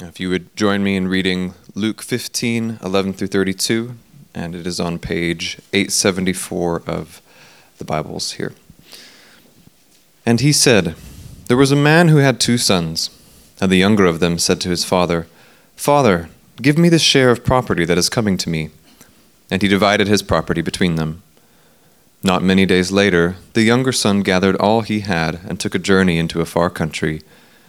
If you would join me in reading Luke 15, 11 through 32, and it is on page 874 of the Bibles here. And he said, There was a man who had two sons, and the younger of them said to his father, Father, give me the share of property that is coming to me. And he divided his property between them. Not many days later, the younger son gathered all he had and took a journey into a far country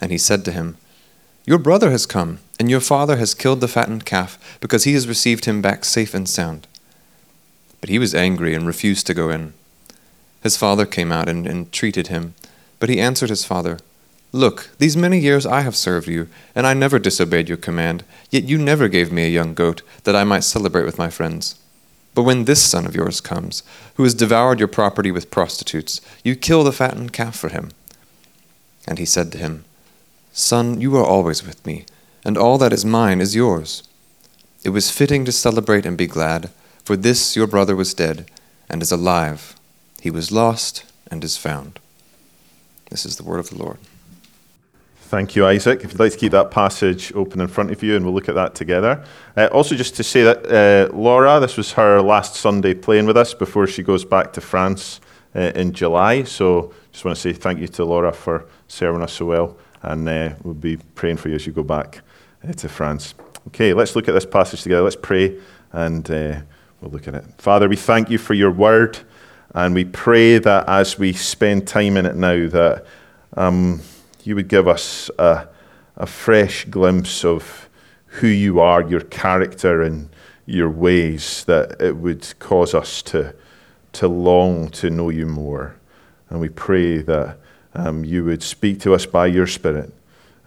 And he said to him, Your brother has come, and your father has killed the fattened calf, because he has received him back safe and sound. But he was angry and refused to go in. His father came out and entreated him, but he answered his father, Look, these many years I have served you, and I never disobeyed your command, yet you never gave me a young goat, that I might celebrate with my friends. But when this son of yours comes, who has devoured your property with prostitutes, you kill the fattened calf for him. And he said to him, Son, you are always with me, and all that is mine is yours. It was fitting to celebrate and be glad, for this your brother was dead and is alive. He was lost and is found. This is the word of the Lord. Thank you, Isaac. If you'd like to keep that passage open in front of you, and we'll look at that together. Uh, also, just to say that uh, Laura, this was her last Sunday playing with us before she goes back to France uh, in July. So, just want to say thank you to Laura for serving us so well and uh, we'll be praying for you as you go back uh, to France. Okay, let's look at this passage together. Let's pray and uh, we'll look at it. Father, we thank you for your word, and we pray that as we spend time in it now, that um, you would give us a, a fresh glimpse of who you are, your character, and your ways, that it would cause us to, to long to know you more. And we pray that um, you would speak to us by your Spirit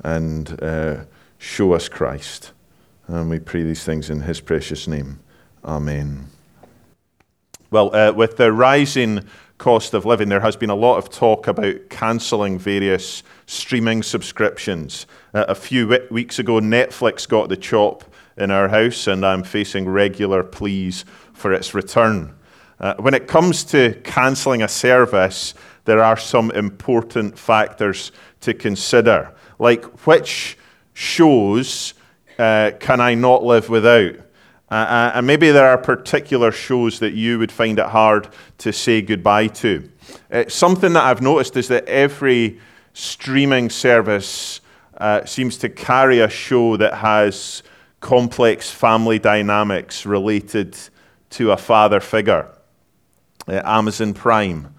and uh, show us Christ. And we pray these things in his precious name. Amen. Well, uh, with the rising cost of living, there has been a lot of talk about cancelling various streaming subscriptions. Uh, a few w- weeks ago, Netflix got the chop in our house, and I'm facing regular pleas for its return. Uh, when it comes to cancelling a service, there are some important factors to consider, like which shows uh, can I not live without? Uh, and maybe there are particular shows that you would find it hard to say goodbye to. Uh, something that I've noticed is that every streaming service uh, seems to carry a show that has complex family dynamics related to a father figure. Uh, Amazon Prime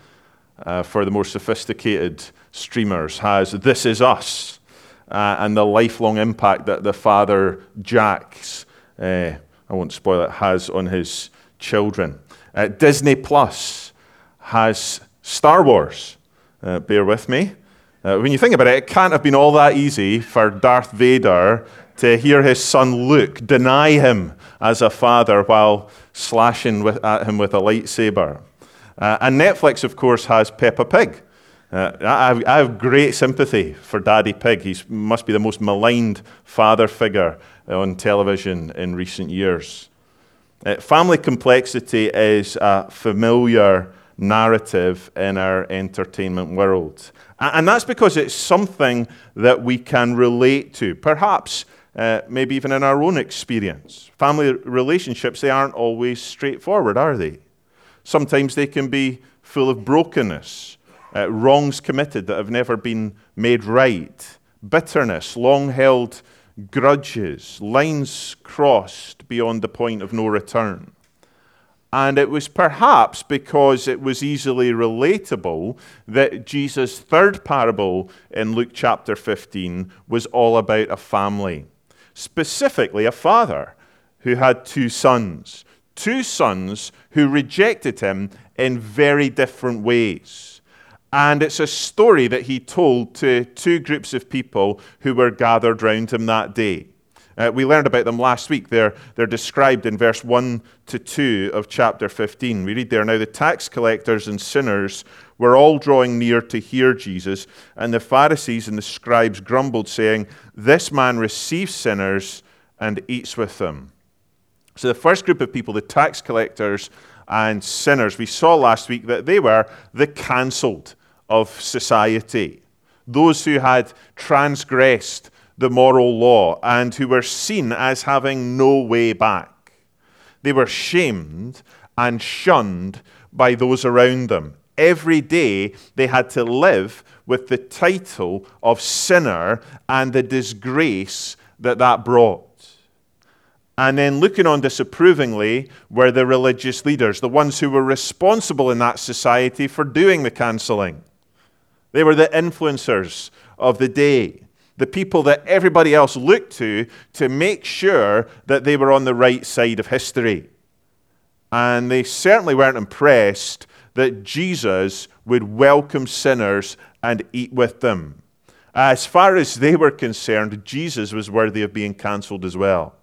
uh, for the more sophisticated streamers has This Is Us uh, and the lifelong impact that the father Jack's, uh, I won't spoil it, has on his children. Uh, Disney Plus has Star Wars. Uh, bear with me. Uh, when you think about it, it can't have been all that easy for Darth Vader to hear his son Luke deny him as a father while slashing with, at him with a lightsaber. Uh, and Netflix, of course, has Peppa Pig. Uh, I, have, I, have, great sympathy for Daddy Pig. He must be the most maligned father figure on television in recent years. Uh, family complexity is a familiar narrative in our entertainment world. And that's because it's something that we can relate to, perhaps uh, maybe even in our own experience. Family relationships, they aren't always straightforward, are they? Sometimes they can be full of brokenness, uh, wrongs committed that have never been made right, bitterness, long held grudges, lines crossed beyond the point of no return. And it was perhaps because it was easily relatable that Jesus' third parable in Luke chapter 15 was all about a family, specifically a father who had two sons, two sons who rejected him in very different ways. And it's a story that he told to two groups of people who were gathered round him that day. Uh, we learned about them last week. They're, they're described in verse 1 to 2 of chapter 15. We read there Now the tax collectors and sinners were all drawing near to hear Jesus, and the Pharisees and the scribes grumbled, saying, This man receives sinners and eats with them. So the first group of people, the tax collectors and sinners, we saw last week that they were the cancelled of society. Those who had transgressed the moral law and who were seen as having no way back. They were shamed and shunned by those around them. Every day they had to live with the title of sinner and the disgrace that that brought. And then looking on disapprovingly were the religious leaders, the ones who were responsible in that society for doing the cancelling. They were the influencers of the day the people that everybody else looked to to make sure that they were on the right side of history. And they certainly weren't impressed that Jesus would welcome sinners and eat with them. As far as they were concerned, Jesus was worthy of being cancelled as well.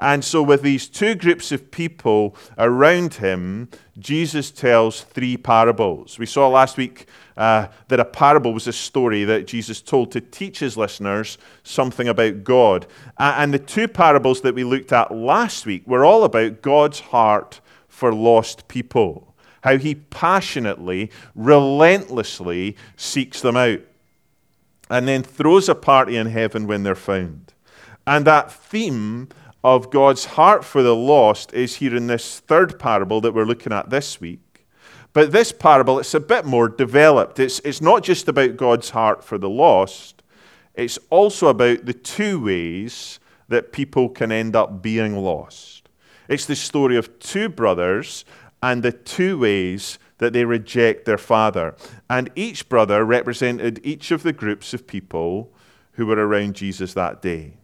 And so, with these two groups of people around him, Jesus tells three parables. We saw last week uh, that a parable was a story that Jesus told to teach his listeners something about God. And the two parables that we looked at last week were all about God's heart for lost people, how he passionately, relentlessly seeks them out, and then throws a party in heaven when they're found. And that theme of God's heart for the lost is here in this third parable that we're looking at this week. But this parable, it's a bit more developed. It's, it's not just about God's heart for the lost, it's also about the two ways that people can end up being lost. It's the story of two brothers and the two ways that they reject their father. And each brother represented each of the groups of people who were around Jesus that day.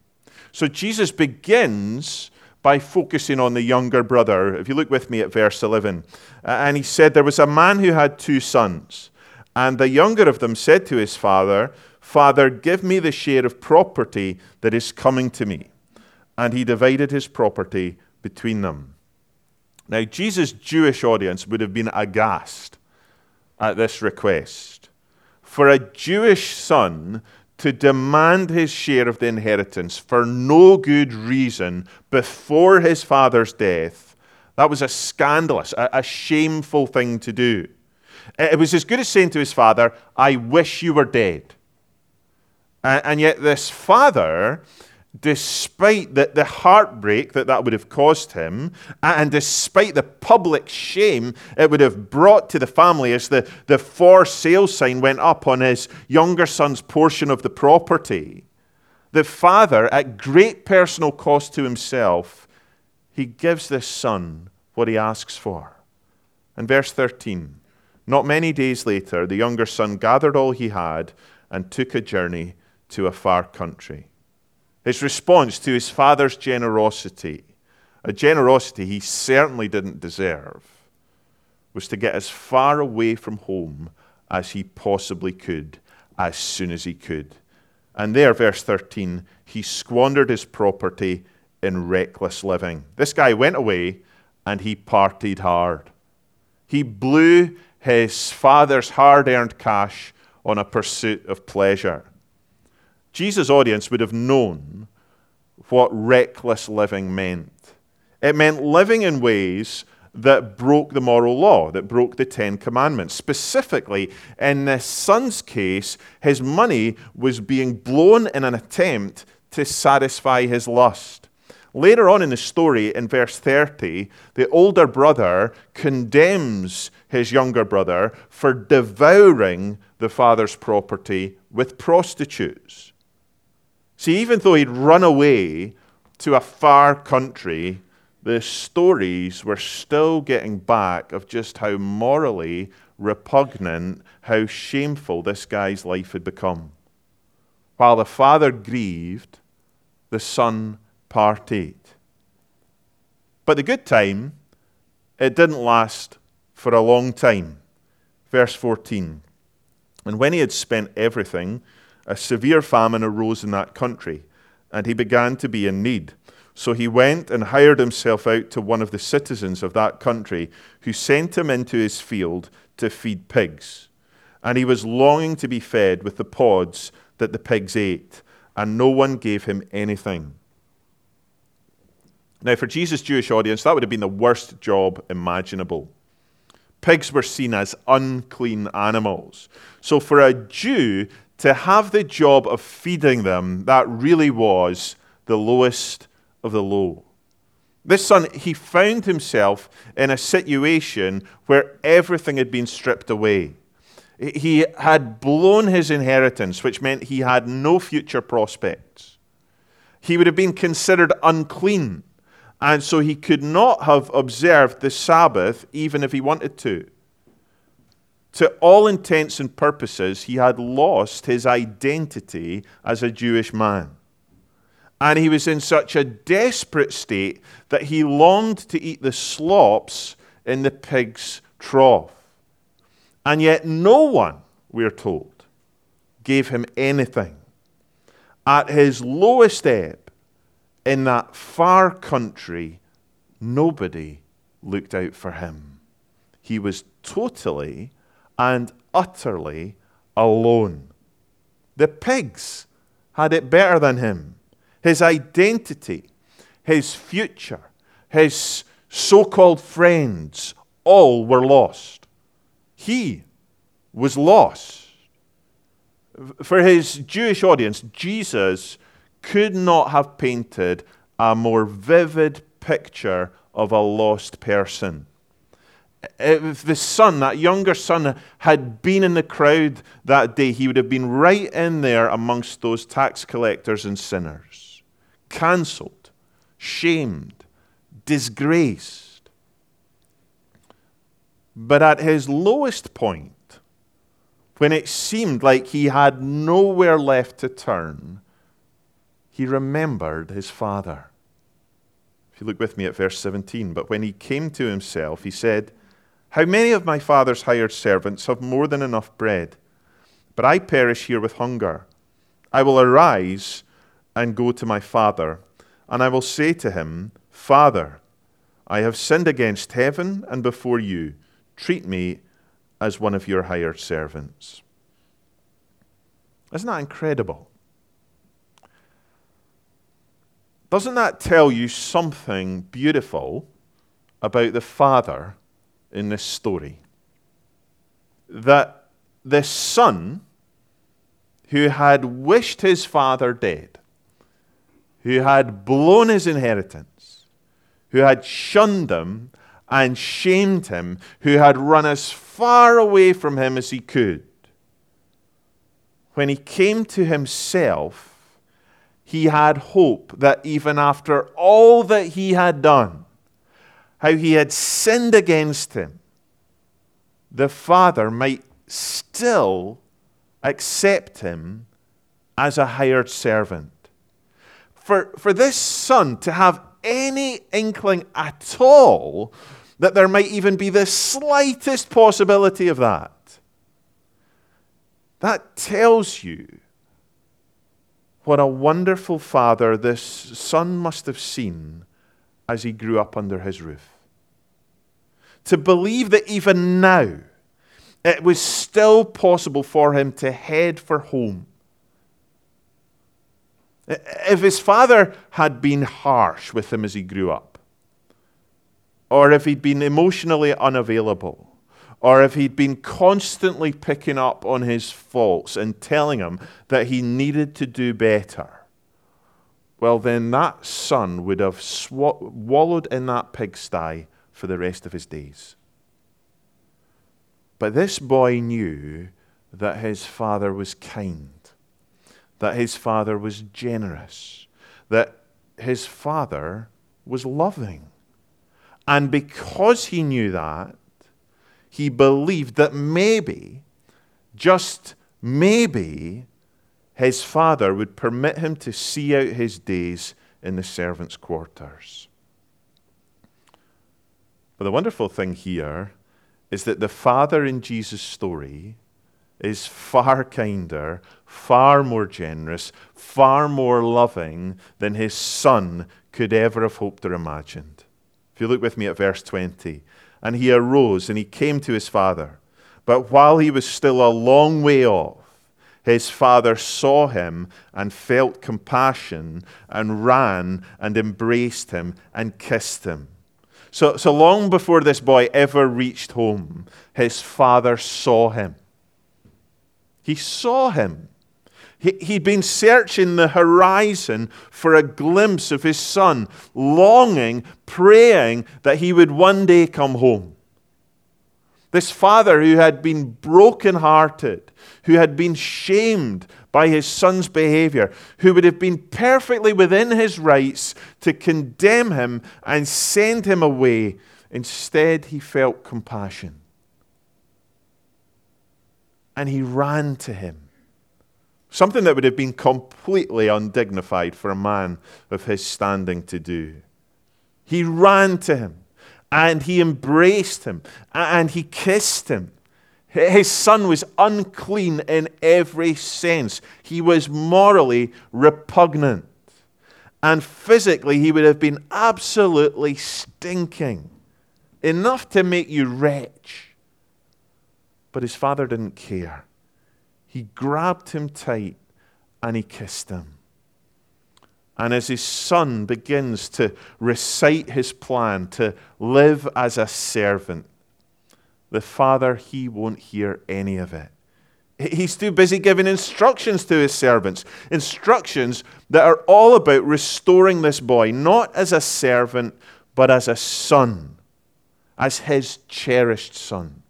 So Jesus begins by focusing on the younger brother. If you look with me at verse 11, and he said, There was a man who had two sons, and the younger of them said to his father, Father, give me the share of property that is coming to me. And he divided his property between them. Now, Jesus' Jewish audience would have been aghast at this request. For a Jewish son to demand his share of the inheritance for no good reason before his father's death, that was a scandalous, a, a, shameful thing to do. It was as good as saying to his father, I wish you were dead. And, and yet, this father despite the, the heartbreak that that would have caused him, and despite the public shame it would have brought to the family as the, the for sale sign went up on his younger son's portion of the property, the father, at great personal cost to himself, he gives this son what he asks for. And verse 13 Not many days later, the younger son gathered all he had and took a journey to a far country. His response to his father's generosity, a generosity he certainly didn't deserve, was to get as far away from home as he possibly could, as soon as he could. And there, verse 13, he squandered his property in reckless living. This guy went away and he partied hard. He blew his father's hard earned cash on a pursuit of pleasure. Jesus' audience would have known what reckless living meant. It meant living in ways that broke the moral law, that broke the Ten Commandments. Specifically, in this son's case, his money was being blown in an attempt to satisfy his lust. Later on in the story, in verse 30, the older brother condemns his younger brother for devouring the father's property with prostitutes. See, even though he'd run away to a far country, the stories were still getting back of just how morally repugnant, how shameful this guy's life had become. While the father grieved, the son partied. But the good time, it didn't last for a long time. Verse 14 And when he had spent everything, a severe famine arose in that country, and he began to be in need. So he went and hired himself out to one of the citizens of that country, who sent him into his field to feed pigs. And he was longing to be fed with the pods that the pigs ate, and no one gave him anything. Now, for Jesus' Jewish audience, that would have been the worst job imaginable. Pigs were seen as unclean animals. So, for a Jew to have the job of feeding them, that really was the lowest of the low. This son, he found himself in a situation where everything had been stripped away. He had blown his inheritance, which meant he had no future prospects. He would have been considered unclean, and so he could not have observed the Sabbath even if he wanted to. To all intents and purposes, he had lost his identity as a Jewish man. And he was in such a desperate state that he longed to eat the slops in the pig's trough. And yet, no one, we're told, gave him anything. At his lowest ebb, in that far country, nobody looked out for him. He was totally and utterly alone. The pigs had it better than him his identity, his future, his so called friends, all were lost. He was lost. For his Jewish audience, Jesus could not have painted a more vivid picture of a lost person. Uh, if the son, that younger son, had been in the crowd that day, he would have been right in there amongst those tax collectors and sinners cancelled, shamed, disgraced. But at his lowest point, when it seemed like he had nowhere left to turn, he remembered his father. If you look with me at verse 17, but when he came to himself, he said, How many of my father's hired servants have more than enough bread? But I perish here with hunger. I will arise and go to my father, and I will say to him, Father, I have sinned against heaven and before you. Treat me as one of your hired servants. Isn't that incredible? Doesn't that tell you something beautiful about the father in this story? That the son who had wished his father dead who had blown his inheritance, who had shunned him and shamed him, who had run as far away from him as he could. When he came to himself, he had hope that even after all that he had done, how he had sinned against him, the Father might still accept him as a hired servant for, for this son to have any inkling at all that there might even be the slightest possibility of that, that tells you what a wonderful father this son must have seen as he grew up under his roof. To believe that even now, it was still possible for him to head for home. If his father had been harsh with him as he grew up, or if he'd been emotionally unavailable, or if he'd been constantly picking up on his faults and telling him that he needed to do better, well, then that son would have wallowed in that pigsty for the rest of his days. But this boy knew that his father was kind, that his father was generous, that his father was loving. And because he knew that, he believed that maybe, just maybe, his father would permit him to see out his days in the servants' quarters. But the wonderful thing here is that the father in Jesus' story is far kinder, far more generous, far more loving than his son could ever have hoped or imagined. If you look with me at verse 20, and he arose and he came to his father. But while he was still a long way off, his father saw him and felt compassion and ran and embraced him and kissed him. So, so long before this boy ever reached home, his father saw him. He saw him. He, he'd been searching the horizon for a glimpse of his son, longing, praying that he would one day come home. This father who had been broken-hearted, who had been shamed by his son's behavior, who would have been perfectly within his rights to condemn him and send him away. Instead, he felt compassion. And he ran to him. Something that would have been completely undignified for a man of his standing to do. He ran to him and he embraced him and he kissed him his son was unclean in every sense. He was morally repugnant. And physically, he would have been absolutely stinking, enough to make you retch. But his father didn't care. He grabbed him tight and he kissed him. And as his son begins to recite his plan to live as a servant, the father, he won't hear any of it. He's too busy giving instructions to his servants, instructions that are all about restoring this boy, not as a servant, but as a son, as his cherished son.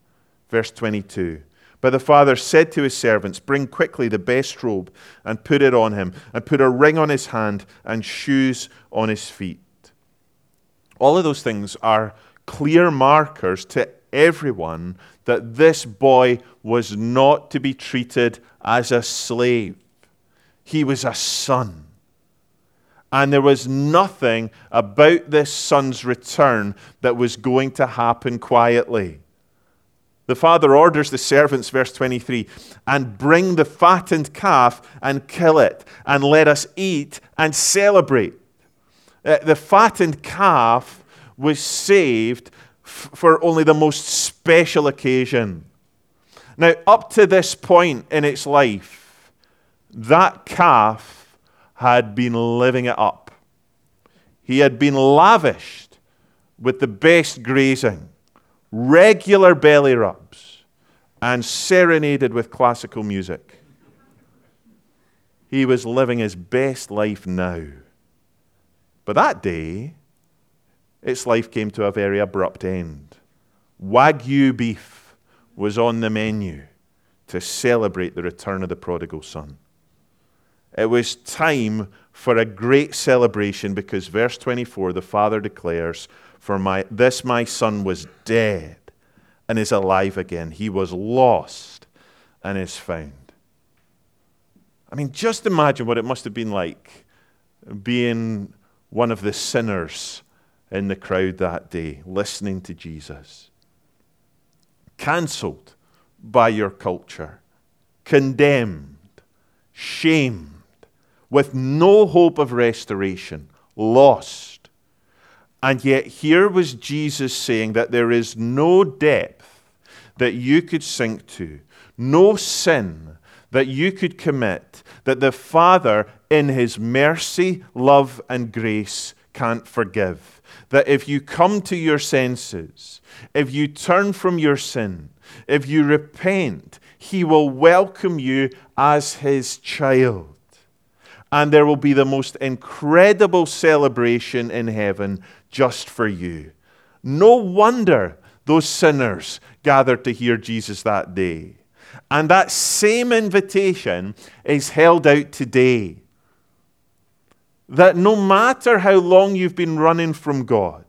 Verse 22. But the father said to his servants, Bring quickly the best robe and put it on him, and put a ring on his hand and shoes on his feet. All of those things are clear markers to everyone that this boy was not to be treated as a slave. He was a son. And there was nothing about this son's return that was going to happen quietly. The father orders the servants, verse 23, and bring the fattened calf and kill it, and let us eat and celebrate. Uh, the fattened calf was saved for only the most special occasion. Now, up to this point in its life, that calf had been living it up. He had been lavished with the best grazing, regular belly rubs, and serenaded with classical music. He was living his best life now. But that day, its life came to a very abrupt end. Wagyu beef was on the menu to celebrate the return of the prodigal son. It was time for a great celebration because verse 24 the father declares for my this my son was dead and is alive again he was lost and is found i mean just imagine what it must have been like being one of the sinners in the crowd that day listening to Jesus. Cancelled by your culture, condemned, shamed, with no hope of restoration, lost. And yet, here was Jesus saying that there is no depth, that you could sink to, no sin that you could commit, that the Father, in His mercy, love, and grace, can't forgive. That if you come to your senses, if you turn from your sin, if you repent, He will welcome you as His child. And there will be the most incredible celebration in heaven just for you. No wonder those sinners gathered to hear Jesus that day. And that same invitation is held out today. That no matter how long you've been running from God,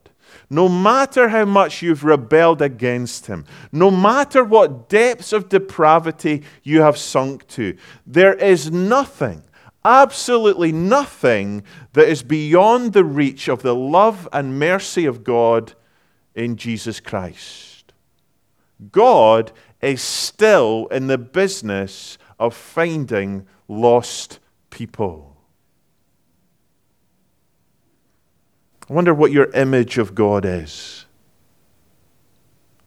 no matter how much you've rebelled against Him, no matter what depths of depravity you have sunk to, there is nothing, absolutely nothing, that is beyond the reach of the love and mercy of God in Jesus Christ. God is still in the business of finding lost people. I wonder what your image of God is.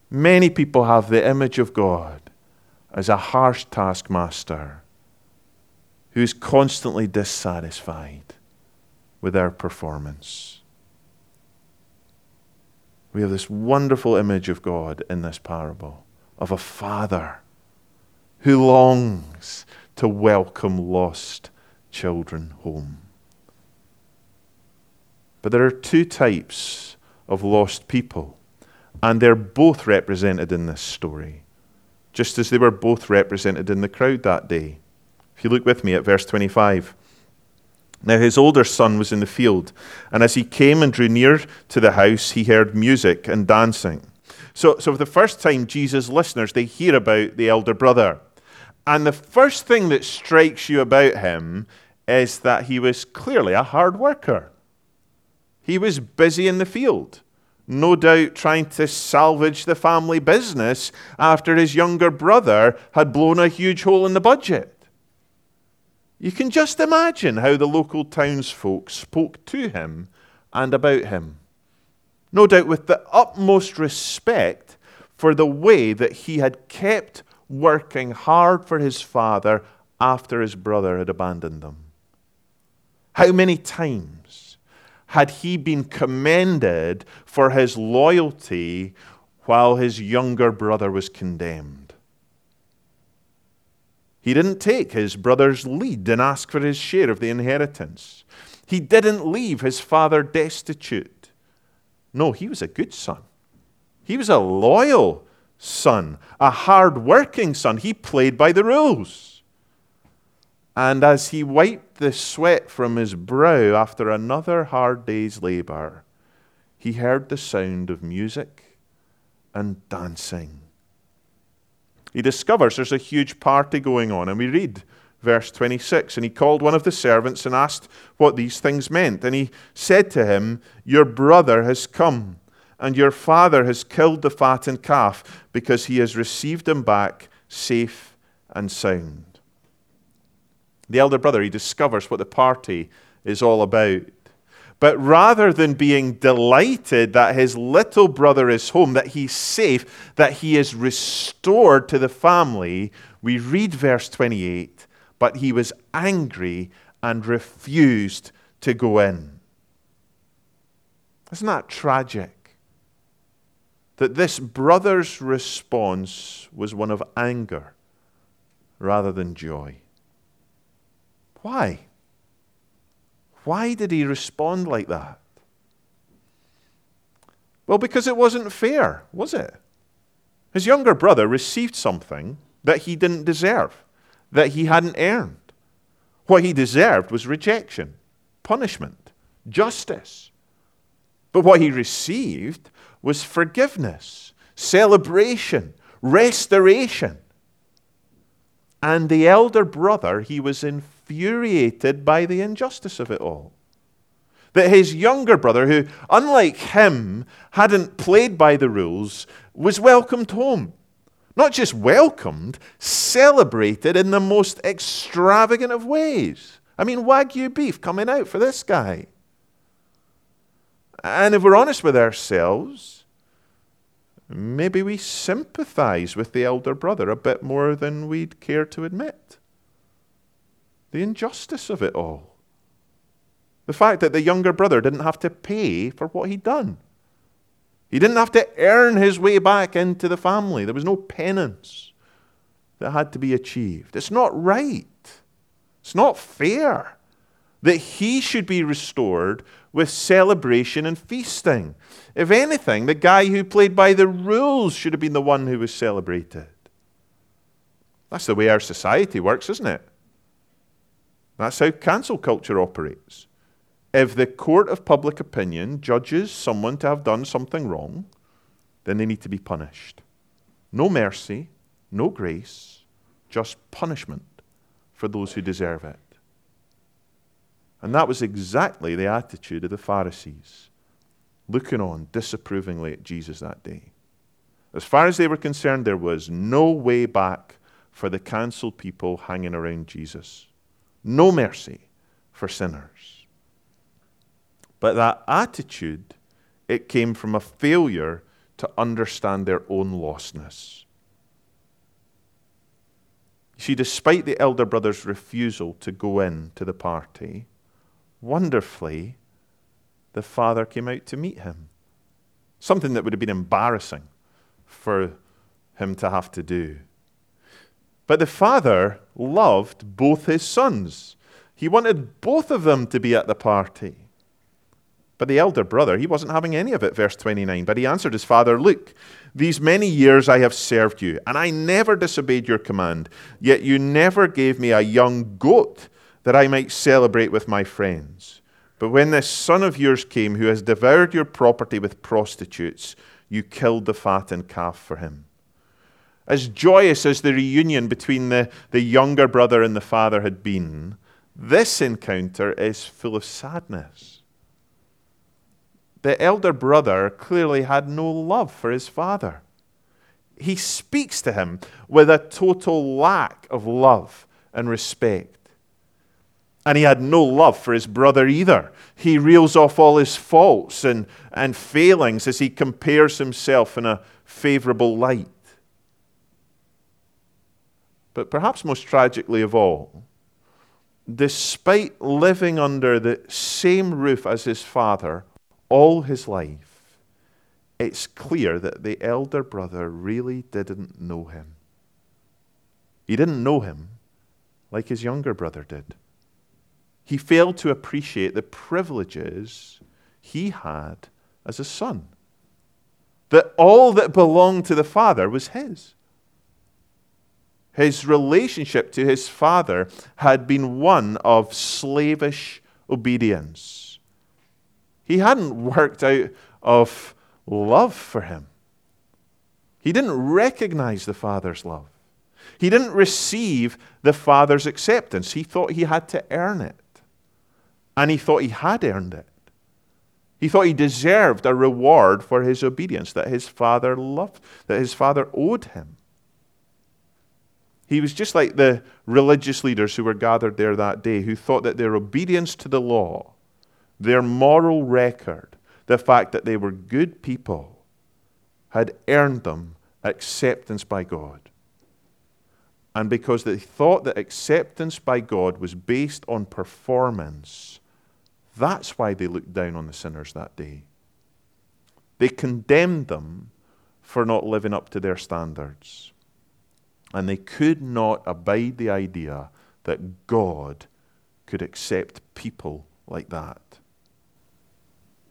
Many people have the image of God as a harsh taskmaster who's constantly dissatisfied with our performance. We have this wonderful image of God in this parable of a father who longs to welcome lost children home. But there are two types of lost people, and they're both represented in this story, just as they were both represented in the crowd that day. If you look with me at verse 25. Now his older son was in the field, and as he came and drew near to the house, he heard music and dancing. So, so for the first time, Jesus' listeners, they hear about the elder brother. And the first thing that strikes you about him is that he was clearly a hard worker. He was busy in the field, no doubt trying to salvage the family business after his younger brother had blown a huge hole in the budget. You can just imagine how the local townsfolk spoke to him and about him. No doubt with the utmost respect for the way that he had kept working hard for his father after his brother had abandoned them. How many times had he been commended for his loyalty while his younger brother was condemned? He didn't take his brother's lead and ask for his share of the inheritance. He didn't leave his father destitute. No, he was a good son. He was a loyal son, a hard working son. He played by the rules. And as he wiped the sweat from his brow after another hard day's labor, he heard the sound of music and dancing he discovers there's a huge party going on, and we read verse 26 And he called one of the servants and asked what these things meant. And he said to him, Your brother has come, and your father has killed the fattened calf, because he has received him back safe and sound. The elder brother, he discovers what the party is all about. But rather than being delighted that his little brother is home, that he's safe, that he is restored to the family, we read verse 28 but he was angry and refused to go in. Isn't that tragic? That this brother's response was one of anger rather than joy. Why? Why did he respond like that? Well, because it wasn't fair, was it? His younger brother received something that he didn't deserve, that he hadn't earned. What he deserved was rejection, punishment, justice. But what he received was forgiveness, celebration, restoration. And the elder brother, he was in infuriated by the injustice of it all. That his younger brother, who, unlike him, hadn't played by the rules, was welcomed home. Not just welcomed, celebrated in the most extravagant of ways. I mean, Wagyu beef coming out for this guy. And if we're honest with ourselves, maybe we sympathize with the elder brother a bit more than we'd care to admit. The injustice of it all. The fact that the younger brother didn't have to pay for what he'd done. He didn't have to earn his way back into the family. There was no penance that had to be achieved. It's not right. It's not fair that he should be restored with celebration and feasting. If anything, the guy who played by the rules should have been the one who was celebrated. That's the way our society works, isn't it? That's how cancel culture operates. If the court of public opinion judges someone to have done something wrong, then they need to be punished. No mercy, no grace, just punishment for those who deserve it. And that was exactly the attitude of the Pharisees, looking on disapprovingly at Jesus that day. As far as they were concerned, there was no way back for the cancelled people hanging around Jesus. No mercy for sinners. But that attitude, it came from a failure to understand their own lostness. You see, despite the elder brother's refusal to go in to the party, wonderfully, the father came out to meet him. Something that would have been embarrassing for him to have to do. But the father loved both his sons. He wanted both of them to be at the party. But the elder brother, he wasn't having any of it, verse 29. But he answered his father, Look, these many years I have served you, and I never disobeyed your command, yet you never gave me a young goat that I might celebrate with my friends. But when this son of yours came, who has devoured your property with prostitutes, you killed the fattened calf for him. As joyous as the reunion between the, the younger brother and the father had been, this encounter is full of sadness. The elder brother clearly had no love for his father. He speaks to him with a total lack of love and respect. And he had no love for his brother either. He reels off all his faults and, and failings as he compares himself in a favorable light. But perhaps most tragically of all, despite living under the same roof as his father all his life, it's clear that the elder brother really didn't know him. He didn't know him like his younger brother did. He failed to appreciate the privileges he had as a son. That all that belonged to the father was his. His relationship to his father had been one of slavish obedience. He hadn't worked out of love for him. He didn't recognize the father's love. He didn't receive the father's acceptance. He thought he had to earn it and he thought he had earned it. He thought he deserved a reward for his obedience, that his father loved, that his father owed him. He was just like the religious leaders who were gathered there that day, who thought that their obedience to the law, their moral record, the fact that they were good people, had earned them acceptance by God. And because they thought that acceptance by God was based on performance, that's why they looked down on the sinners that day. They condemned them for not living up to their standards. And they could not abide the idea that God could accept people like that.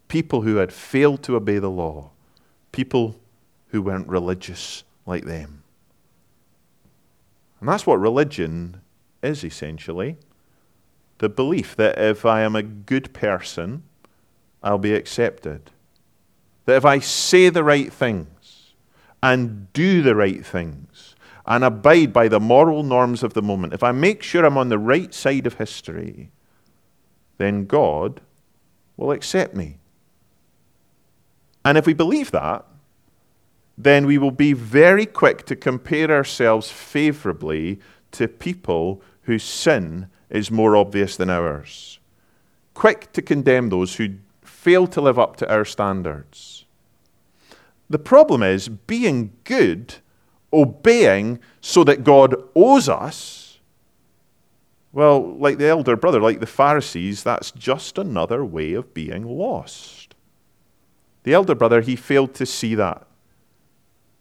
People who had failed to obey the law, people who weren't religious like them. And that's what religion is essentially the belief that if I am a good person, I'll be accepted. That if I say the right things and do the right things and abide by the moral norms of the moment, if I make sure I'm on the right side of history, then God will accept me. And if we believe that, then we will be very quick to compare ourselves favorably to people whose sin is more obvious than ours. Quick to condemn those who fail to live up to our standards. The problem is being good, obeying so that God owes us. Well, like the elder brother, like the Pharisees, that's just another way of being lost. The elder brother, he failed to see that.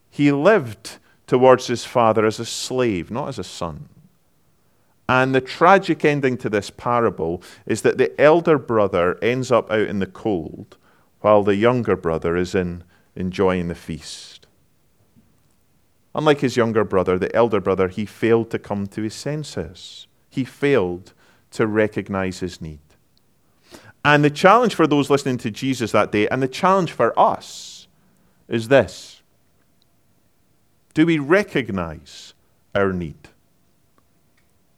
He lived towards his father as a slave, not as a son. And the tragic ending to this parable is that the elder brother ends up out in the cold while the younger brother is in enjoying the feast. Unlike his younger brother, the elder brother, he failed to come to his senses. He failed to recognize his need. And the challenge for those listening to Jesus that day, and the challenge for us, is this Do we recognize our need?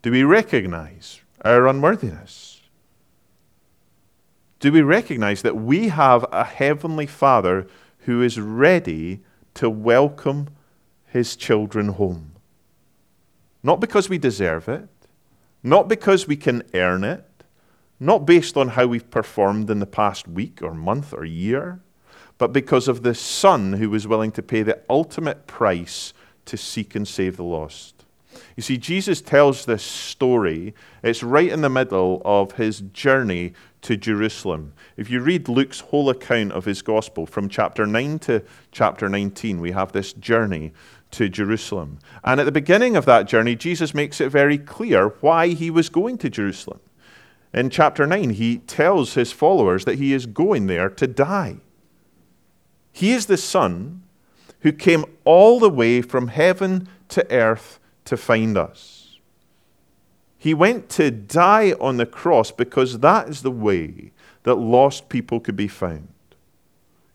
Do we recognize our unworthiness? Do we recognize that we have a heavenly Father who is ready to welcome his children home? Not because we deserve it, not because we can earn it, not based on how we've performed in the past week or month or year, but because of the Son who was willing to pay the ultimate price to seek and save the lost. You see, Jesus tells this story. It's right in the middle of his journey to Jerusalem. If you read Luke's whole account of his gospel from chapter 9 to chapter 19, we have this journey to Jerusalem. And at the beginning of that journey, Jesus makes it very clear why he was going to Jerusalem. In chapter 9, he tells his followers that he is going there to die. He is the Son who came all the way from heaven to earth to find us. He went to die on the cross because that is the way that lost people could be found.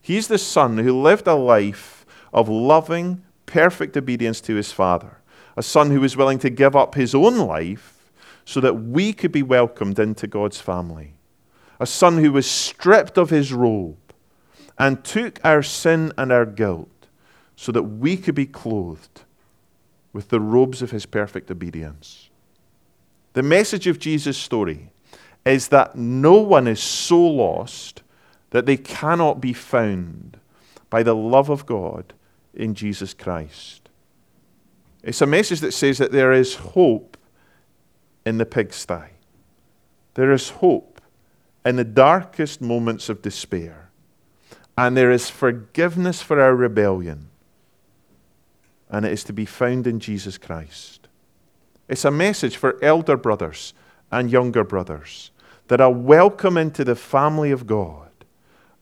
He's the Son who lived a life of loving, perfect obedience to his Father, a Son who was willing to give up his own life so that we could be welcomed into God's family, a Son who was stripped of his robe and took our sin and our guilt so that we could be clothed with the robes of his perfect obedience. The message of Jesus' story is that no one is so lost that they cannot be found by the love of God in Jesus Christ. It's a message that says that there is hope in the pigsty. There is hope in the darkest moments of despair. And there is forgiveness for our rebellion and it is to be found in Jesus Christ. It's a message for elder brothers and younger brothers that are welcome into the family of God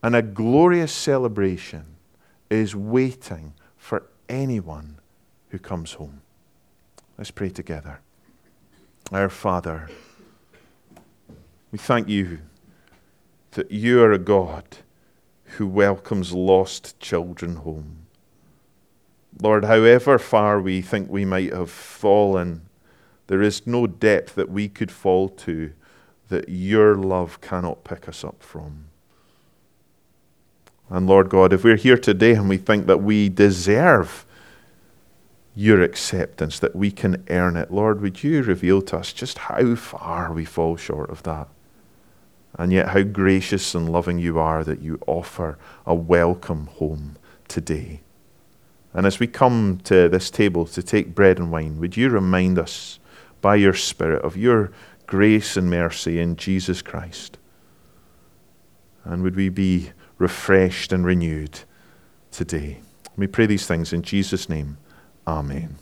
and a glorious celebration is waiting for anyone who comes home. Let's pray together. Our Father, we thank you that you are a God who welcomes lost children home. Lord, however far we think we might have fallen, there is no depth that we could fall to that your love cannot pick us up from. And Lord God, if we're here today and we think that we deserve your acceptance, that we can earn it, Lord, would you reveal to us just how far we fall short of that? And yet, how gracious and loving you are that you offer a welcome home today. And as we come to this table to take bread and wine, would you remind us by your Spirit of your grace and mercy in Jesus Christ? And would we be refreshed and renewed today? We pray these things in Jesus' name. Amen.